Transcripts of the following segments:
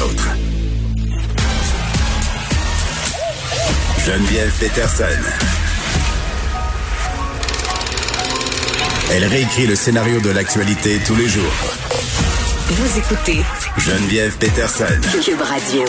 autres. Geneviève Peterson. Elle réécrit le scénario de l'actualité tous les jours. Vous écoutez Geneviève Peterson. Cube Radio.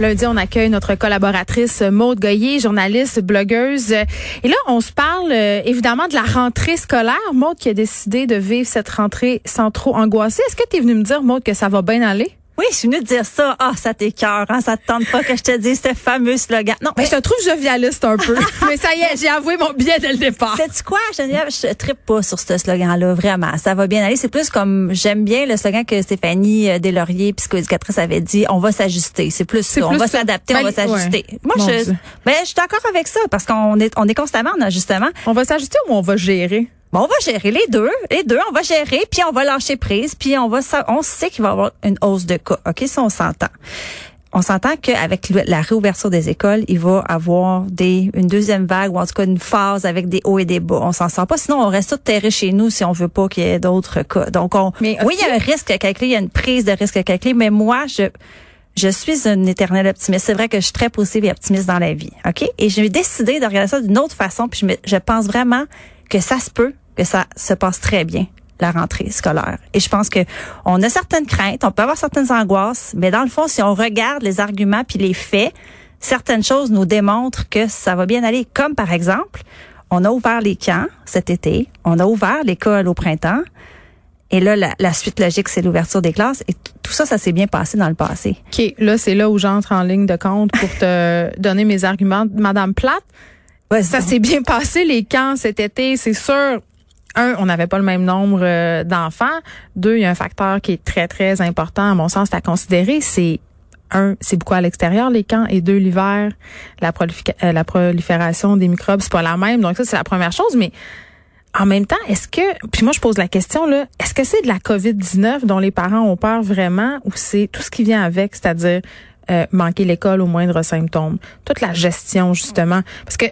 Lundi, on accueille notre collaboratrice Maude Goyer, journaliste, blogueuse. Et là, on se parle euh, évidemment de la rentrée scolaire. Maude qui a décidé de vivre cette rentrée sans trop angoisser. Est-ce que tu es venue me dire, Maude, que ça va bien aller? Oui, je suis venue te dire ça. Ah, ça t'écœure, hein? Ça te tente pas que je te dise ce fameux slogan. Non, mais je te trouve jovialiste un peu. mais ça y est, j'ai avoué mon billet dès le départ. Sais-tu quoi, Geneviève? Je trippe pas sur ce slogan-là, vraiment. Ça va bien aller. C'est plus comme, j'aime bien le slogan que Stéphanie euh, Deslauriers, psychoéducatrice, avait dit, on va s'ajuster. C'est plus ça. On va s'adapter, on va s'ajuster. Moi, je, ben, je suis d'accord avec ça parce qu'on est, on est constamment en ajustement. On va s'ajuster ou on va gérer? Bon, on va gérer les deux, les deux, on va gérer, puis on va lâcher prise, puis on va, on sait qu'il va y avoir une hausse de cas. Ok, ça on s'entend. On s'entend qu'avec la réouverture des écoles, il va avoir des une deuxième vague ou en tout cas une phase avec des hauts et des bas. On s'en sort pas, sinon on reste tout terré chez nous si on veut pas qu'il y ait d'autres cas. Donc on, oui, il y a un risque à calculer, il y a une prise de risque à calculer, mais moi je je suis une éternelle optimiste. C'est vrai que je suis très positive et optimiste dans la vie, ok? Et j'ai décidé de regarder ça d'une autre façon, puis je, je pense vraiment que ça se peut que ça se passe très bien la rentrée scolaire. Et je pense que on a certaines craintes, on peut avoir certaines angoisses, mais dans le fond, si on regarde les arguments puis les faits, certaines choses nous démontrent que ça va bien aller. Comme par exemple, on a ouvert les camps cet été, on a ouvert l'école au printemps, et là, la, suite logique, c'est l'ouverture des classes. Et tout ça, ça s'est bien passé dans le passé. OK. Là, c'est là où j'entre en ligne de compte pour te donner mes arguments. Madame Platte, ça s'est bien passé les camps cet été, c'est sûr. Un, on n'avait pas le même nombre euh, d'enfants. Deux, il y a un facteur qui est très, très important, à mon sens, à considérer, c'est un, c'est beaucoup à l'extérieur les camps, et deux, l'hiver, la, euh, la prolifération des microbes, c'est pas la même. Donc ça, c'est la première chose. Mais en même temps, est-ce que, puis moi je pose la question là, est-ce que c'est de la COVID-19 dont les parents ont peur vraiment, ou c'est tout ce qui vient avec, c'est-à-dire euh, manquer l'école au moindre symptôme, toute la gestion justement, parce que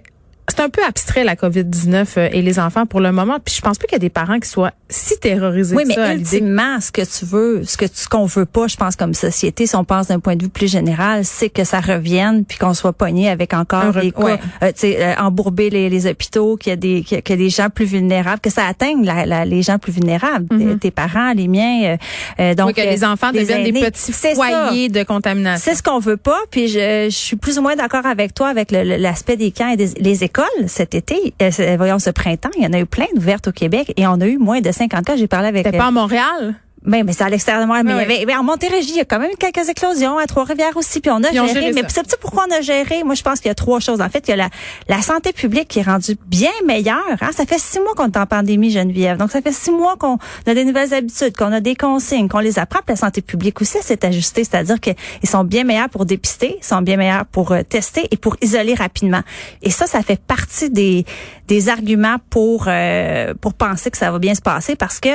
c'est un peu abstrait la COVID-19 euh, et les enfants pour le moment. Puis je pense pas qu'il y a des parents qui soient si terrorisés oui, que ça. Oui, mais ultimement, ce que tu veux, ce que ce qu'on veut pas, je pense comme société, si on pense d'un point de vue plus général, c'est que ça revienne puis qu'on soit pogné avec encore des quoi, euh, tu sais, euh, embourber les, les hôpitaux, qu'il y a des qu'il y a des gens plus vulnérables, que ça atteigne la, la, les gens plus vulnérables, tes, parents, les miens. Euh, donc oui, que les enfants deviennent des petits foyers de contamination. C'est ce qu'on veut pas. Puis je, je suis plus ou moins d'accord avec toi avec l'aspect des camps et des les écoles cet été, euh, voyons ce printemps, il y en a eu plein d'ouvertes au Québec et on a eu moins de 50 cas. J'ai parlé avec. C'était pas à Montréal? Ben, mais c'est à l'extérieur de moi. Mais, il y avait, en Montérégie, il y a quand même quelques éclosions, à Trois-Rivières aussi, puis on a géré. Mais c'est pourquoi on a géré? Moi, je pense qu'il y a trois choses. En fait, il y a la, la santé publique qui est rendue bien meilleure. Hein? Ça fait six mois qu'on est en pandémie, Geneviève. Donc, ça fait six mois qu'on a des nouvelles habitudes, qu'on a des consignes, qu'on les apprend. la santé publique aussi s'est ajustée. C'est-à-dire qu'ils sont bien meilleurs pour dépister, ils sont bien meilleurs pour euh, tester et pour isoler rapidement. Et ça, ça fait partie des, des arguments pour, euh, pour penser que ça va bien se passer parce que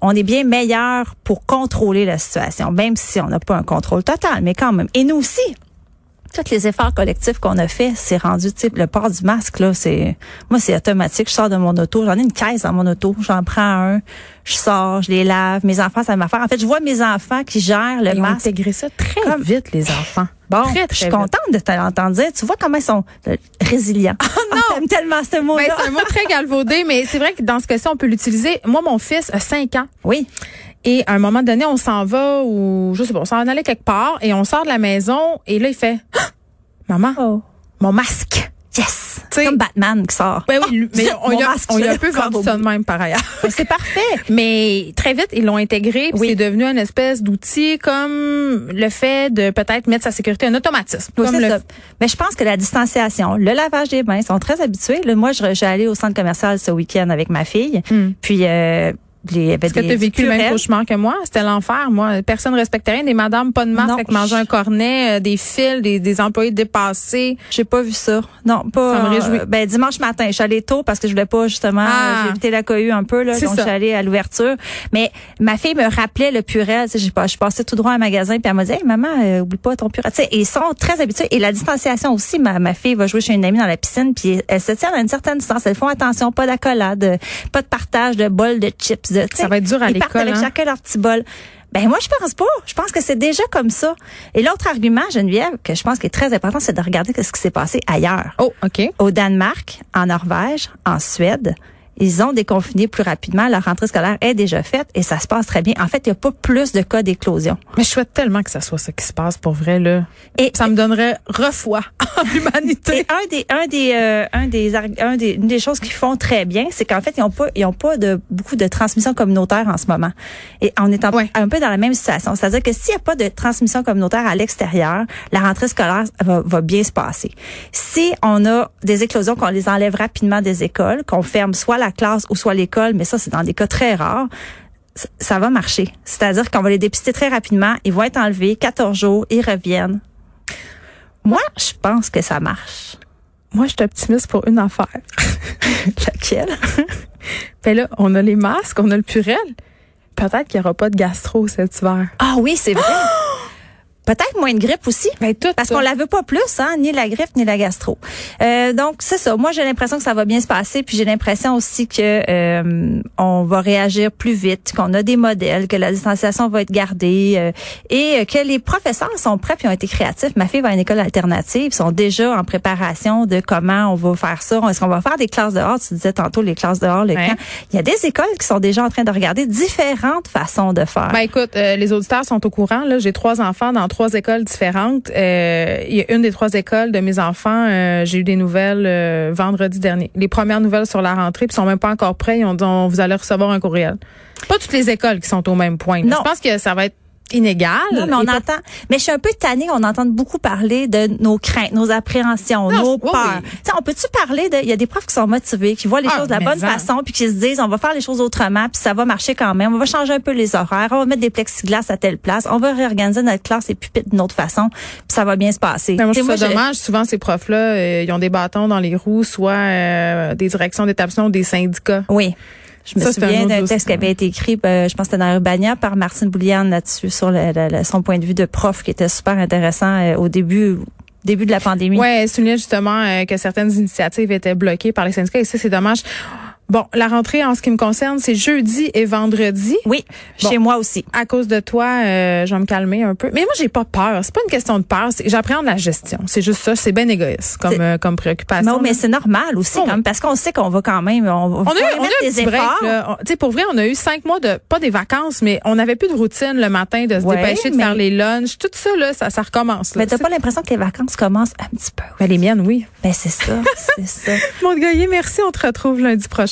on est bien meilleur pour contrôler la situation, même si on n'a pas un contrôle total, mais quand même. Et nous aussi, tous les efforts collectifs qu'on a fait, c'est rendu, tu le port du masque, là, c'est, moi, c'est automatique. Je sors de mon auto, j'en ai une caisse dans mon auto, j'en prends un, je sors, je les lave. Mes enfants, ça m'affaire. En fait, je vois mes enfants qui gèrent le ils masque. Ont intégré ça très vite, les enfants. Bon, je suis contente de t'entendre dire. Tu vois comment ils sont euh, résilients. Oh non! tellement ce mot-là. Ben, c'est un mot très galvaudé, mais c'est vrai que dans ce cas-ci, on peut l'utiliser. Moi, mon fils a 5 ans. Oui. Et à un moment donné, on s'en va ou je sais pas, on s'en allait quelque part et on sort de la maison et là il fait Maman, oh. mon masque. Yes! C'est comme Batman qui sort. Ben oui, mais on, y a, on y a un peu vendu ça de même par ailleurs. c'est parfait. Mais très vite, ils l'ont intégré. Oui. C'est devenu une espèce d'outil comme le fait de peut-être mettre sa sécurité en automatisme. Oui, comme ça. Mais je pense que la distanciation, le lavage des mains, ils sont très habitués. Là, moi, je, suis au centre commercial ce week-end avec ma fille. Hmm. Puis euh, est-ce que tu as vécu le même cauchemar que moi? C'était l'enfer, moi. Personne ne respectait rien. Des madames pas de masque avec manger un cornet, euh, des fils, des, des employés dépassés. J'ai pas vu ça. Non, pas. Ça me réjouit. Euh, ben, dimanche matin, je suis allée tôt parce que je voulais pas, justement, ah. j'ai évité la cohue un peu, là. Donc, je suis allée à l'ouverture. Mais ma fille me rappelait le purel. Tu sais, je passais tout droit à un magasin puis elle m'a dit, hey, maman, euh, oublie pas ton purel. Tu sais, ils sont très habitués. Et la distanciation aussi. Ma, ma fille va jouer chez une amie dans la piscine puis elle se tient à une certaine distance. Elles font attention, pas d'accolade, pas de partage de bol de chips Ça va être dur à ils partent l'école, avec hein? chacun leur petit bol. Ben moi je pense pas. Je pense que c'est déjà comme ça. Et l'autre argument, Geneviève, que je pense qui est très important, c'est de regarder ce qui s'est passé ailleurs. Oh, OK. Au Danemark, en Norvège, en Suède, ils ont déconfiné plus rapidement. Leur rentrée scolaire est déjà faite et ça se passe très bien. En fait, il n'y a pas plus de cas d'éclosion. Mais je souhaite tellement que ça soit ça qui se passe pour vrai, là. Et- ça me donnerait refoi en l'humanité. un des, un des, euh, un des, un des, une des choses qu'ils font très bien, c'est qu'en fait, ils n'ont pas, ils ont pas de beaucoup de transmission communautaire en ce moment. Et on est en- Ouais. un peu dans la même situation. C'est-à-dire que s'il n'y a pas de transmission communautaire à l'extérieur, la rentrée scolaire va, va bien se passer. Si on a des éclosions, qu'on les enlève rapidement des écoles, qu'on ferme soit la classe ou soit l'école, mais ça, c'est dans des cas très rares, ça va marcher. C'est-à-dire qu'on va les dépister très rapidement, ils vont être enlevés, 14 jours, ils reviennent. Moi, je pense que ça marche. Moi, je suis optimiste pour une affaire. Laquelle? Ben là, on a les masques, on a le purel. Peut-être qu'il n'y aura pas de gastro cet hiver. Ah oui, c'est vrai. Peut-être moins de grippe aussi. Ben, tout Parce qu'on la veut pas plus, hein, ni la grippe ni la gastro. Euh, donc c'est ça. Moi j'ai l'impression que ça va bien se passer, puis j'ai l'impression aussi que euh, on va réagir plus vite, qu'on a des modèles, que la distanciation va être gardée euh, et que les professeurs sont prêts puis ont été créatifs. Ma fille va à une école alternative, ils sont déjà en préparation de comment on va faire ça. Est-ce qu'on va faire des classes dehors? Tu disais tantôt les classes dehors, le Ouais. camp. Il y a des écoles qui sont déjà en train de regarder différentes façons de faire. Ben écoute, euh, les auditeurs sont au courant. Là, j'ai trois enfants dans trois écoles différentes. Euh, Il y a une des trois écoles de mes enfants. euh, j'ai eu des nouvelles euh, vendredi dernier. Les premières nouvelles sur la rentrée, puis ils sont même pas encore prêts. Ils ont dit on- vous allez recevoir un courriel. Pas toutes les écoles qui sont au même point. là. Non. Je pense que ça va être inégal. Non, mais on Et entend. Mais je suis un peu tannée. On entend beaucoup parler de nos craintes, nos appréhensions, Non, nos oui, peurs. oui. On peut-tu parler de. Il y a des profs qui sont motivés, qui voient les Ah, choses de la mais bonne en. façon, puis qui se disent, on va faire les choses autrement, puis ça va marcher quand même. On va changer un peu les horaires, on va mettre des plexiglas à telle place, on va réorganiser notre classe et pupitres d'une autre façon, puis ça va bien se passer. Ben, moi, je trouve ça dommage. Souvent, ces profs-là, euh, ils ont des bâtons dans les roues, soit euh, des directions d'établissement ou des syndicats. Oui. Je me Ça, souviens d'un texte qui avait été écrit, euh, je pense que c'était dans Urbania, par Martine Bouliane là-dessus, sur le- le- son point de vue de prof, qui était super intéressant euh, au début, début de la pandémie. Ouais, elle soulignait justement euh, que certaines initiatives étaient bloquées par les syndicats et ça, c'est dommage. Bon, la rentrée, en ce qui me concerne, c'est jeudi et vendredi. Oui, Bon. chez moi aussi. À cause de toi, euh, je vais me calmer un peu. Mais moi, j'ai pas peur. C'est pas une question de peur. J'appréhende la gestion. C'est juste ça. C'est bien égoïste comme euh, comme préoccupation. Non, mais c'est normal aussi, Oh. quand même, parce qu'on sait qu'on va quand même, on, on a eu, on a eu des efforts. Tu sais, pour vrai, on a eu cinq mois de pas des vacances, mais on n'avait plus de routine le matin de se Ouais, dépêcher de mais- faire les lunchs. Tout ça là, ça, ça recommence. Là. Mais t'as pas l'impression que les vacances commencent un petit peu? Ben, les miennes, oui. Ben, c'est ça, c'est ça. Mon Goyer, merci. On te retrouve lundi